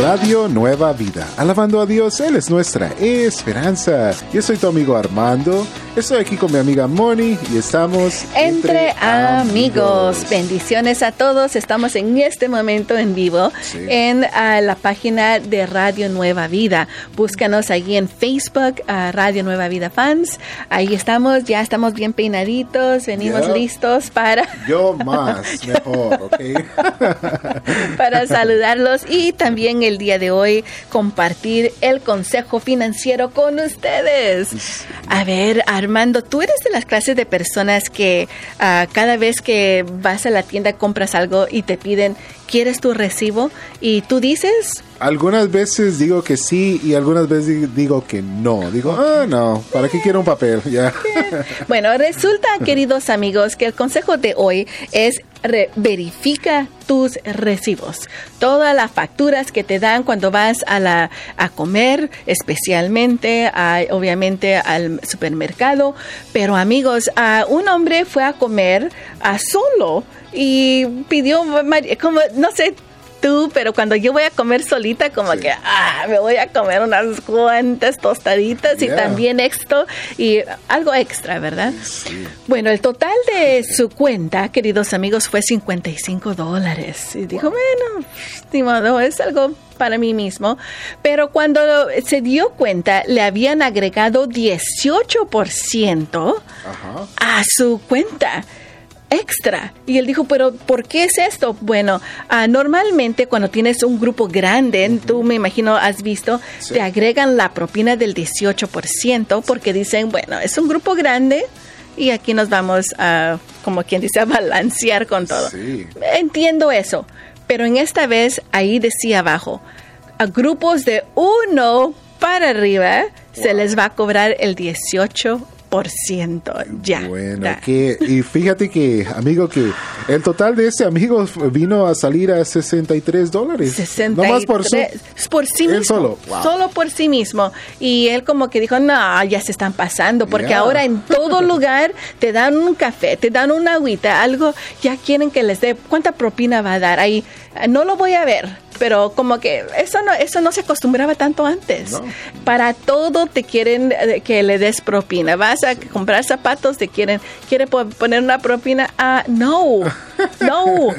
Radio Nueva Vida. Alabando a Dios, Él es nuestra esperanza. Yo soy tu amigo Armando. Estoy aquí con mi amiga Moni y estamos entre, amigos. Bendiciones a todos. Estamos en este momento en vivo en ah, la página de Radio Nueva Vida. Búscanos allí en Facebook, Radio Nueva Vida Fans. Ahí estamos, ya estamos bien peinaditos, venimos listos para... Yo más, mejor, ¿ok? para saludarlos y también el día de hoy compartir el consejo financiero con ustedes. A ver, Armando, tú eres de las clases de personas que ah, cada vez que vas a la tienda compras algo y te piden, ¿quieres tu recibo? Y tú dices... Algunas veces digo que sí y algunas veces digo que no. Digo, ah, no, ¿para qué quiero un papel? Ya. Bueno, resulta, queridos amigos, que el consejo de hoy es verifica tus recibos. Todas las facturas que te dan cuando vas a, la, a comer, especialmente, obviamente al supermercado. Pero amigos, un hombre fue a comer a solo y pidió, como, no sé, pero cuando yo voy a comer solita, como que, ah, me voy a comer unas cuantas tostaditas y también esto y algo extra, ¿verdad? Bueno, el total de su cuenta, queridos amigos, fue 55 dólares. Y dijo, bueno, estimado, es algo para mí mismo, pero cuando se dio cuenta le habían agregado 18% a su cuenta extra. Y él dijo, pero ¿por qué es esto? Bueno, ah, normalmente cuando tienes un grupo grande, tú me imagino has visto, te agregan la propina del 18% porque dicen, bueno, es un grupo grande y aquí nos vamos a, como quien dice, a balancear con todo. Entiendo eso, pero en esta vez ahí decía abajo, a grupos de uno para arriba se les va a cobrar el 18 ya. Bueno, que, y fíjate que, amigo, que el total de ese amigo vino a salir a 63 dólares. 63 por, por sí mismo. Solo. solo por sí mismo. Y él como que dijo, no, ya se están pasando, porque ahora en todo lugar te dan un café, te dan una agüita, algo, ya quieren que les dé, ¿cuánta propina va a dar? Ahí, no lo voy a ver pero como que eso no eso no se acostumbraba tanto antes. Para todo te quieren eh, que le des propina. Vas a comprar zapatos, te quieren quiere poner una propina. Ah, no. No.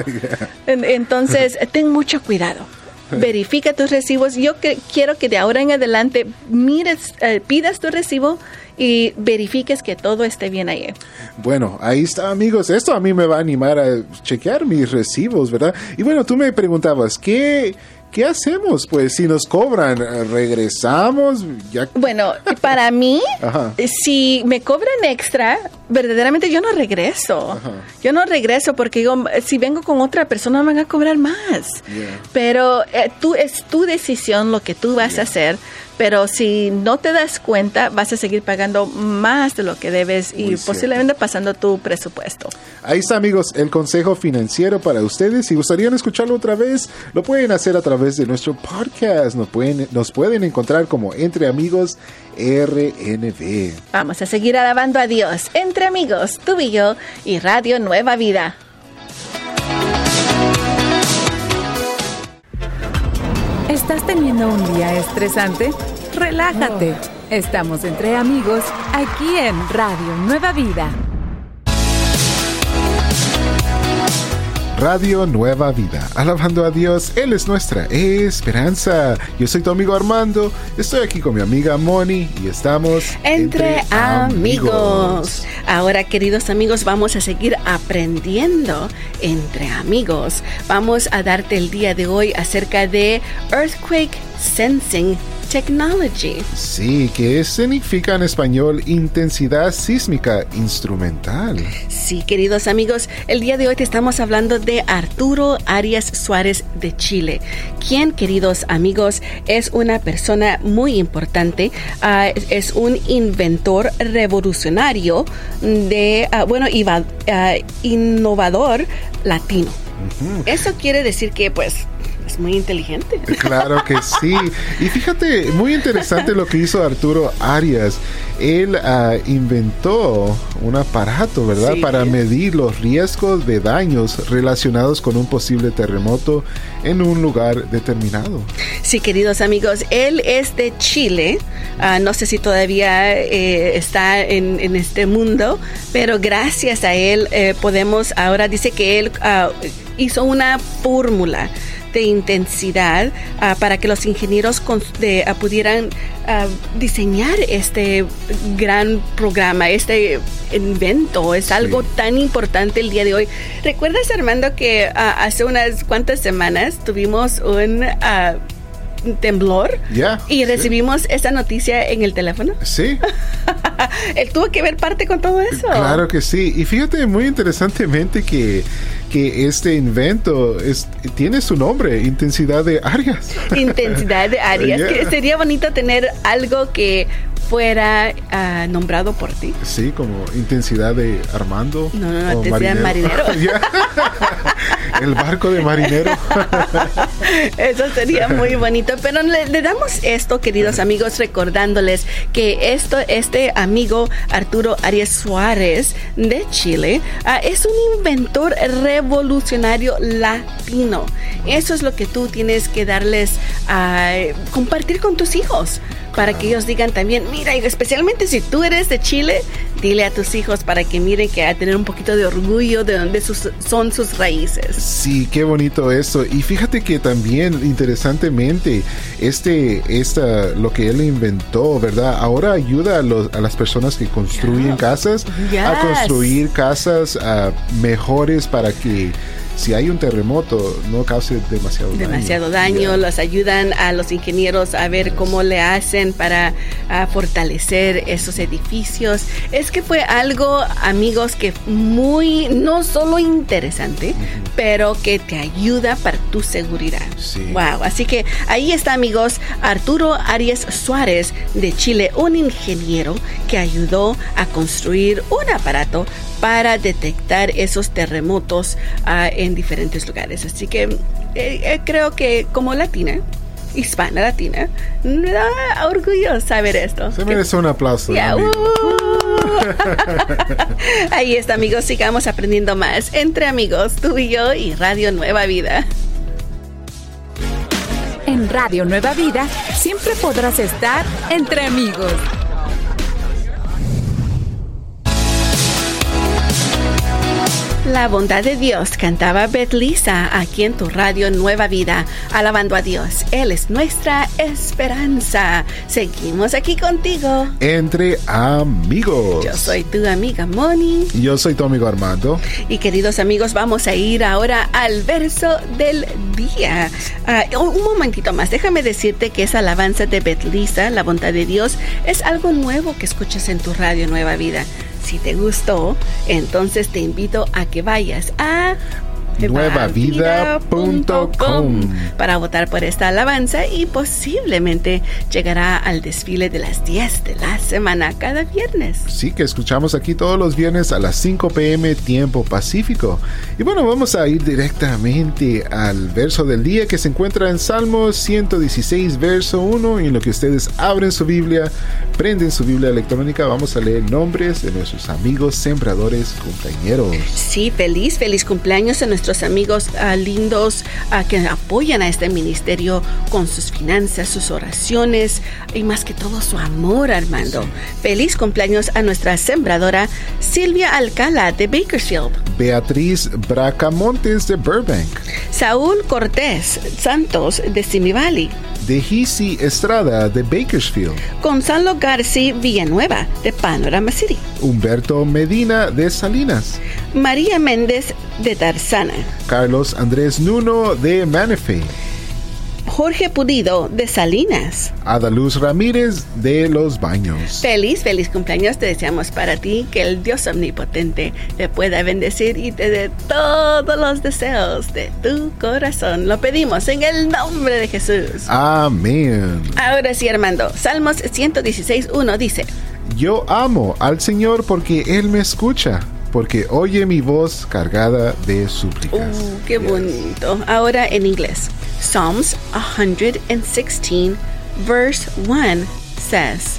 Entonces, ten mucho cuidado. Verifica tus recibos. Yo quiero que de ahora en adelante mires, eh, pidas tu recibo y verifiques que todo esté bien ahí. Bueno, ahí está amigos, esto a mí me va a animar a chequear mis recibos, ¿verdad? Y bueno, tú me preguntabas, ¿qué, qué hacemos? Pues si nos cobran, regresamos. Ya... Bueno, para mí, si me cobran extra, verdaderamente yo no regreso. Yo no regreso porque digo, si vengo con otra persona me van a cobrar más. Pero eh, tú es tu decisión lo que tú vas a hacer pero si no te das cuenta, vas a seguir pagando más de lo que debes y posiblemente pasando tu presupuesto. Ahí está, amigos, el consejo financiero para ustedes. Si gustarían escucharlo otra vez, lo pueden hacer a través de nuestro podcast. Nos pueden, nos pueden encontrar como Entre Amigos RNV. Vamos a seguir alabando a Dios. Entre Amigos, tú y yo y Radio Nueva Vida. ¿Estás teniendo un día estresante? Relájate. Estamos entre amigos aquí en Radio Nueva Vida. Radio Nueva Vida. Alabando a Dios, Él es nuestra esperanza. Yo soy tu amigo Armando, estoy aquí con mi amiga Moni y estamos entre, amigos. Ahora, queridos amigos, vamos a seguir aprendiendo entre amigos. Vamos a darte el día de hoy acerca de Earthquake Sensing Technology. Sí, que significa en español intensidad sísmica instrumental. Sí, queridos amigos, el día de hoy te estamos hablando de Arturo Arias Suárez de Chile, quien, queridos amigos, es una persona muy importante, ah, es un inventor revolucionario de, uh, bueno, uh, innovador latino. Eso quiere decir que, pues, es muy inteligente. Claro que sí. Y fíjate, muy interesante lo que hizo Arturo Arias. Él ah, inventó un aparato, ¿verdad? Para medir los riesgos de daños relacionados con un posible terremoto en un lugar determinado. Sí, queridos amigos, él es de Chile. Ah, no sé si todavía eh, está en, en, este mundo, pero gracias a él eh, podemos, ahora dice que él ah, hizo una fórmula de intensidad uh, para que los ingenieros de, uh, pudieran uh, diseñar este gran programa, este invento. Es algo sí. tan importante el día de hoy. ¿Recuerdas, Armando, que hace unas cuantas semanas tuvimos un temblor yeah, y recibimos sí. esa noticia en el teléfono. Sí. Él tuvo que ver parte con todo eso. Claro que sí. Y fíjate muy interesantemente que, que este invento es, tiene su nombre, intensidad de áreas. Intensidad de áreas. yeah. que sería bonito tener algo que fuera uh, nombrado por ti. Sí, como intensidad de Armando. No, no, no, te marinero. marinero. El barco de marinero. Eso sería muy bonito. Pero le, le, damos esto, queridos amigos, recordándoles que esto, este amigo Arturo Arias Suárez de Chile uh, es un inventor revolucionario latino. Eso es lo que tú tienes que darles a uh, compartir con tus hijos para que ellos digan también, mira, especialmente si tú eres de Chile, dile a tus hijos para que miren que a tener un poquito de orgullo de dónde sus, son sus raíces. Sí, qué bonito eso. Y fíjate que también, interesantemente, este, esta, lo que él inventó, ¿verdad? Ahora ayuda a, los, a las personas que construyen yeah. casas yes. a construir casas uh, mejores para que si hay un terremoto no cause demasiado daño. Demasiado daño, yeah. los ayudan a los ingenieros a ver yes. cómo le hacen para a fortalecer esos edificios. Es que fue algo, amigos, que muy, no solo interesante, uh -huh. pero que te ayuda para tu seguridad. Sí. Wow, así que ahí está, amigos, Arturo Arias Suárez de Chile, un ingeniero que ayudó a construir un aparato para detectar esos terremotos uh, en diferentes lugares. Así que eh, eh, creo que como latina, hispana latina, me da orgullo saber esto. Se merece un aplauso. Yeah, uh. Ahí está, amigos. Sigamos aprendiendo más entre amigos, tú y yo y Radio Nueva Vida. En Radio Nueva Vida siempre podrás estar entre amigos. La bondad de Dios cantaba Beth Lisa aquí en tu radio Nueva Vida, alabando a Dios. Él es nuestra esperanza. Seguimos aquí contigo. Entre amigos. Yo soy tu amiga Moni. Yo soy tu amigo Armando. Y queridos amigos, vamos a ir ahora al verso del día. Uh, un momentito más, déjame decirte que esa alabanza de Beth Lisa, la bondad de Dios, es algo nuevo que escuchas en tu radio Nueva Vida. Si te gustó, entonces te invito a que vayas a nuevavida.com para votar por esta alabanza y posiblemente llegará al desfile de las 10 de la semana cada viernes. Sí, que escuchamos aquí todos los viernes a las 5 pm tiempo pacífico. Y bueno, vamos a ir directamente al verso del día que se encuentra en Salmos 116, verso 1. Y en lo que ustedes abren su Biblia, prenden su Biblia electrónica, vamos a leer nombres de nuestros amigos sembradores cumpleañeros. Sí, feliz, feliz cumpleaños a nuestros amigos uh, lindos uh, que apoyan a este ministerio con sus finanzas, sus oraciones y más que todo su amor, Armando. Sí. Feliz cumpleaños a nuestra sembradora Silvia Alcala de Bakersfield. Beatriz Bracamontes de Burbank. Saúl Cortés Santos de Simi Valley. Dejisi Estrada de Bakersfield. Gonzalo García Villanueva de Panorama City. Humberto Medina de Salinas. María Méndez de Tarzana. Carlos Andrés Nuno de Manifee. Jorge Pudido de Salinas. Adaluz Ramírez de Los Baños. Feliz, feliz cumpleaños te deseamos para ti, que el Dios omnipotente te pueda bendecir y te dé todos los deseos de tu corazón. Lo pedimos en el nombre de Jesús. Amén. Ahora sí, Armando, Salmos 116.1 dice, Yo amo al Señor porque Él me escucha porque oye mi voz cargada de súplicas. Uh, qué yes. bonito. Ahora en inglés. Psalms 116, verse 1 says,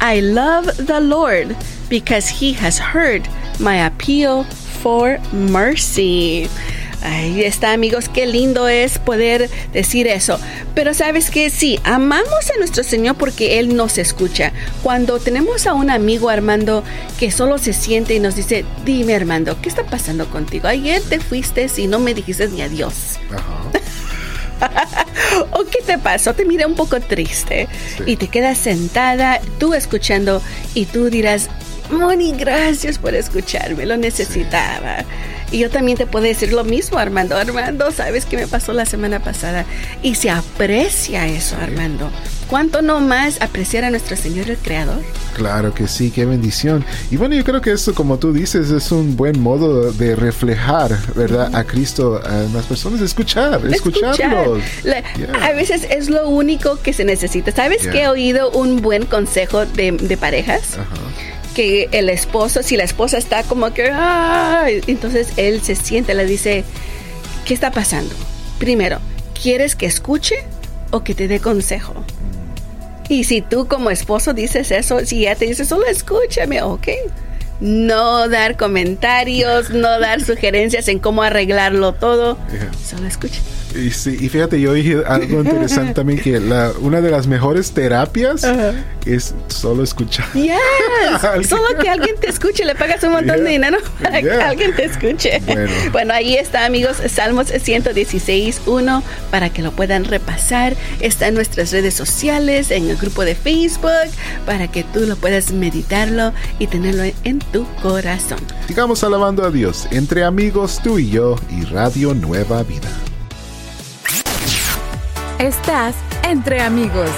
I love the Lord because he has heard my appeal for mercy. Ahí está, amigos, qué lindo es poder decir eso. Pero sabes que sí, amamos a nuestro Señor porque Él nos escucha. Cuando tenemos a un amigo, Armando, que solo se siente y nos dice, dime, Armando, ¿qué está pasando contigo? Ayer te fuiste y no me dijiste ni adiós. ¿O qué te pasó? Te miré un poco triste y te quedas sentada, tú escuchando y tú dirás, Moni, gracias por escucharme, lo necesitaba. Y yo también te puedo decir lo mismo, Armando. Armando, ¿sabes qué me pasó la semana pasada? Y se aprecia eso, Armando. ¿Cuánto no más apreciar a nuestro Señor el Creador? Claro que sí, qué bendición. Y bueno, yo creo que eso, como tú dices, es un buen modo de reflejar, ¿verdad? A Cristo a las personas, escuchar, escucharlos. A veces es lo único que se necesita. ¿Sabes que he oído un buen consejo de, de parejas? Ajá que el esposo, si la esposa está como que, entonces él se siente, le dice, ¿qué está pasando? Primero, ¿quieres que escuche o que te dé consejo? Y si tú como esposo dices eso, si ya te dice, solo escúchame, ok. No dar comentarios, no dar sugerencias en cómo arreglarlo todo, solo escucha. Y, sí, y fíjate, yo dije algo interesante también, que la, una de las mejores terapias es solo escuchar. solo que alguien te escuche, le pagas un montón de dinero para que alguien te escuche. Bueno. ahí está, amigos, Salmos 116, 1, para que lo puedan repasar. Está en nuestras redes sociales, en el grupo de Facebook, para que tú lo puedas meditarlo y tenerlo en tu corazón. Sigamos alabando a Dios, entre amigos, tú y yo, y Radio Nueva Vida. Estás entre amigos.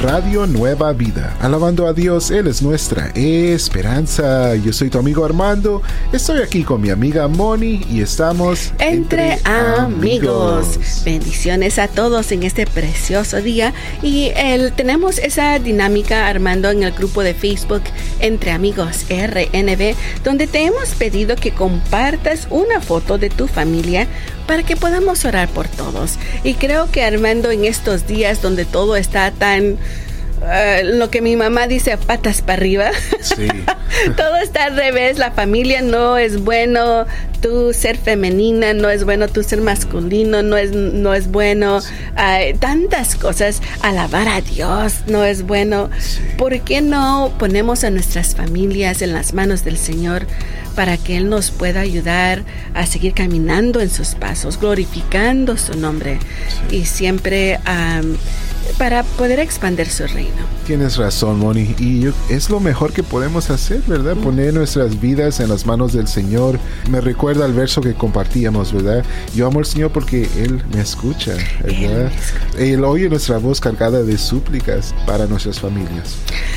Radio Nueva Vida. Alabando a Dios, Él es nuestra esperanza. Yo soy tu amigo Armando. Estoy aquí con mi amiga Moni y estamos entre, amigos. Bendiciones a todos en este precioso día. Y el, tenemos esa dinámica, Armando, en el grupo de Facebook Entre Amigos RNB, donde te hemos pedido que compartas una foto de tu familia para que podamos orar por todos. Y creo que Armando en estos días donde todo está tan eh, lo que mi mamá dice patas para arriba. Todo está al revés. La familia no es bueno. Tú ser femenina no es bueno. Tú ser masculino no es, no es bueno. tantas cosas. Alabar a Dios no es bueno. ¿Por qué no ponemos a nuestras familias en las manos del Señor? para que Él nos pueda ayudar a seguir caminando en sus pasos, glorificando su nombre y siempre para poder expandir su reino. Tienes razón, Moni, y es lo mejor que podemos hacer, ¿verdad? Poner nuestras vidas en las manos del Señor. Me recuerda el verso que compartíamos, ¿verdad? Yo amo al Señor porque Él me escucha, ¿verdad? Él, oye nuestra voz cargada de súplicas para nuestras familias.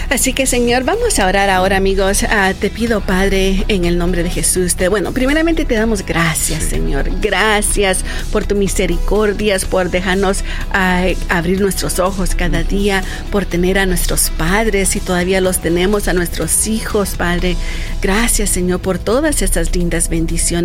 Así que, Señor, vamos a orar ahora, amigos. Ah, te pido, Padre, en el nombre de Jesús. Te, bueno, primeramente te damos gracias, Señor. Gracias por tu misericordia, por dejarnos ah, abrir nuestros ojos cada día, por tener a nuestros padres y todavía los tenemos, a nuestros hijos, Padre. Gracias, Señor, por todas estas lindas bendiciones.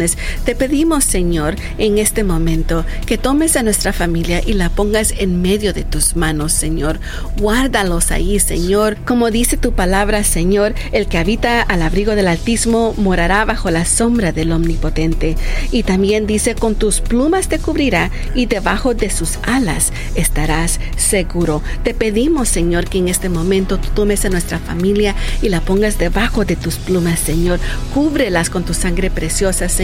Te pedimos, Señor, en este momento que tomes a nuestra familia y la pongas en medio de tus manos, Señor. Guárdalos ahí, Señor. Como dice tu palabra, Señor, el que habita al abrigo del Altísimo morará bajo la sombra del Omnipotente. Y también dice, con tus plumas te cubrirá y debajo de sus alas estarás seguro. Te pedimos, Señor, que en este momento tú tomes a nuestra familia y la pongas debajo de tus plumas, Señor. Cúbrelas con tu sangre preciosa, Señor.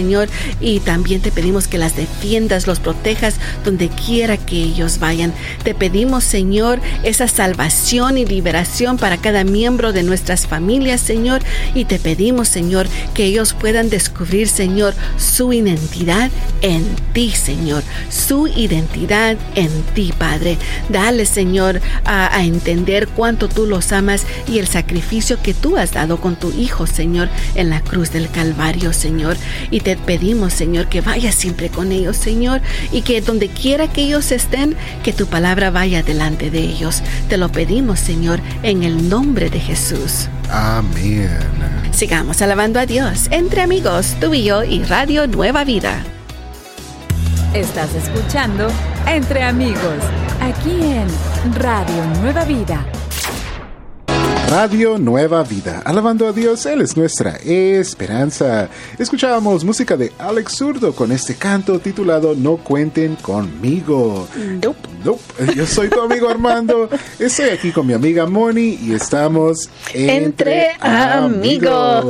Y también te pedimos que las defiendas, los protejas donde quiera que ellos vayan. Te pedimos, Señor, esa salvación y liberación para cada miembro de nuestras familias, Señor. Y te pedimos, Señor, que ellos puedan descubrir, Señor, su identidad en ti, Señor. Su identidad en ti, Padre. Dale, Señor, a entender cuánto tú los amas y el sacrificio que tú has dado con tu Hijo, Señor, en la cruz del Calvario, Señor. Y te pedimos, Señor, que vayas siempre con ellos, Señor, y que donde quiera que ellos estén, que tu palabra vaya delante de ellos. Te lo pedimos, Señor, en el nombre de Jesús. Amén. Sigamos alabando a Dios entre amigos, tú y yo y Radio Nueva Vida. Estás escuchando Entre Amigos, aquí en Radio Nueva Vida Radio Nueva Vida. Alabando a Dios, Él es nuestra esperanza. Escuchábamos música de Alex Zurdo con este canto titulado No cuenten conmigo. Nope. Yo soy tu amigo Armando. Estoy aquí con mi amiga Moni y estamos entre, amigos.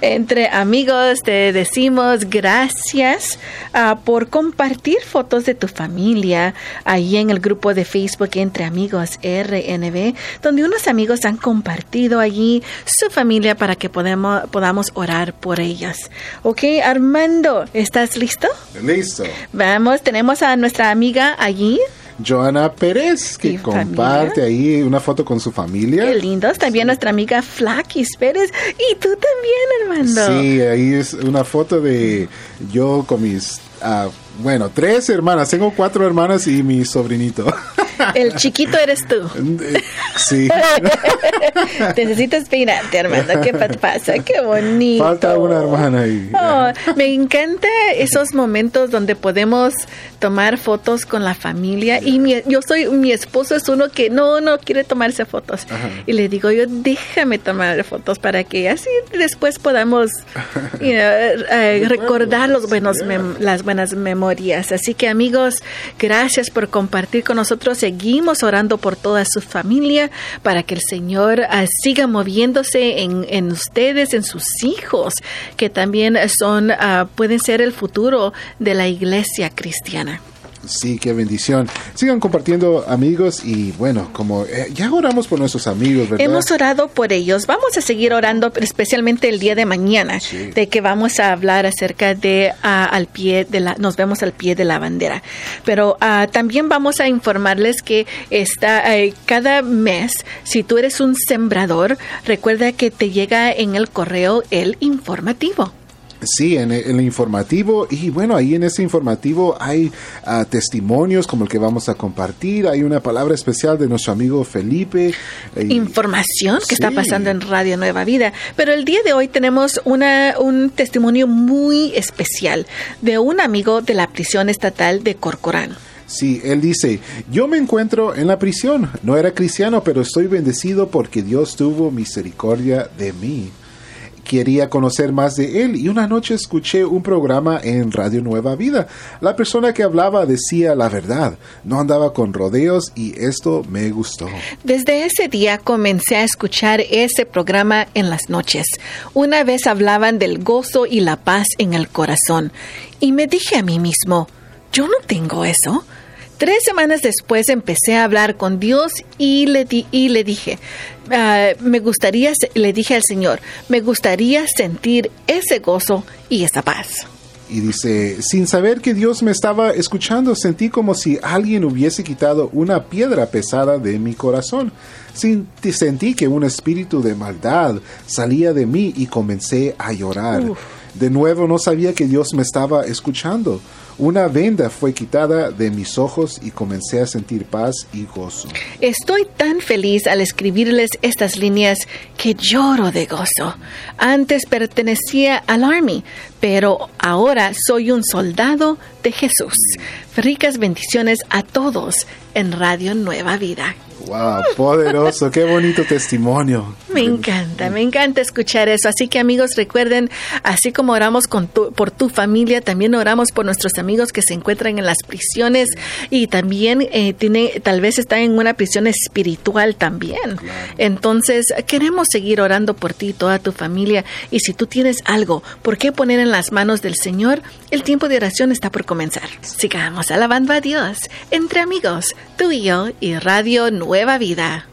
entre amigos te decimos gracias uh, por compartir fotos de tu familia ahí en el grupo de Facebook Entre Amigos RNB, donde unos amigos han compartido allí su familia para que podamos, podamos orar por ellas. Ok, Armando, ¿estás listo? Listo. Vamos, tenemos a nuestra amiga allí. Joana Pérez, que ¿Y comparte ahí una foto con su familia. Qué lindos. También nuestra amiga Flaquis Pérez. Y tú también, Armando. Sí, ahí es una foto de yo con mis, ah, bueno, tres hermanas. Tengo cuatro hermanas y mi sobrinito. El chiquito eres tú. sí. Necesitas peinarte, Armando. ¿Qué pa- pasa? Qué bonito. Falta una hermana ahí. Oh, me encanta esos momentos donde podemos tomar fotos con la familia y mi- yo soy mi esposo es uno que no no quiere tomarse fotos y le digo yo déjame tomar fotos para que así después podamos you know, eh, recordar los buenos mem- las buenas memorias así que amigos gracias por compartir con nosotros seguimos orando por toda su familia para que el Señor ah, siga moviéndose en, en ustedes en sus hijos que también son ah, pueden ser el futuro de la iglesia cristiana Sí, qué bendición. Sigan compartiendo amigos y bueno, como eh, ya oramos por nuestros amigos, ¿verdad? Hemos orado por ellos. Vamos a seguir orando, especialmente el día de mañana, Sí. de que vamos a hablar acerca de ah, al pie de la, nos vemos al pie de la bandera. Pero ah, también vamos a informarles que está eh, cada mes, si tú eres un sembrador, recuerda que te llega en el correo el informativo. Sí, en el, informativo y bueno, ahí en ese informativo hay ah, testimonios como el que vamos a compartir, hay una palabra especial de nuestro amigo Felipe. y- información que está pasando en Radio Nueva Vida. Pero el día de hoy tenemos una, un testimonio muy especial de un amigo de la prisión estatal de Corcoran. Sí, él dice, yo me encuentro en la prisión, no era cristiano, pero estoy bendecido porque Dios tuvo misericordia de mí. Quería conocer más de él y una noche escuché un programa en Radio Nueva Vida. La persona que hablaba decía la verdad, no andaba con rodeos y esto me gustó. Desde ese día comencé a escuchar ese programa en las noches. Una vez hablaban del gozo y la paz en el corazón y me dije a mí mismo, yo no tengo eso. Tres semanas después empecé a hablar con Dios y le, di- y le dije, ah, me gustaría, le dije al Señor, me gustaría sentir ese gozo y esa paz. Y dice, sin saber que Dios me estaba escuchando, sentí como si alguien hubiese quitado una piedra pesada de mi corazón. Sin- sentí que un espíritu de maldad salía de mí y comencé a llorar. De nuevo no sabía que Dios me estaba escuchando. Una venda fue quitada de mis ojos y comencé a sentir paz y gozo. Estoy tan feliz al escribirles estas líneas que lloro de gozo. Antes pertenecía al Army, pero ahora soy un soldado de Jesús. Ricas bendiciones a todos en Radio Nueva Vida. Wow, poderoso, qué bonito testimonio. Me encanta, me encanta escuchar eso. Así que amigos, recuerden, así como oramos con tu- por tu familia, también oramos por nuestros amigos que se encuentran en las prisiones y también eh, tiene, tal vez están en una prisión espiritual también. Entonces, queremos seguir orando por ti y toda tu familia. Y si tú tienes algo, ¿por qué poner en las manos del Señor? El tiempo de oración está por comenzar. Sigamos alabando a Dios entre amigos, tú y yo y Radio Nueva Vida.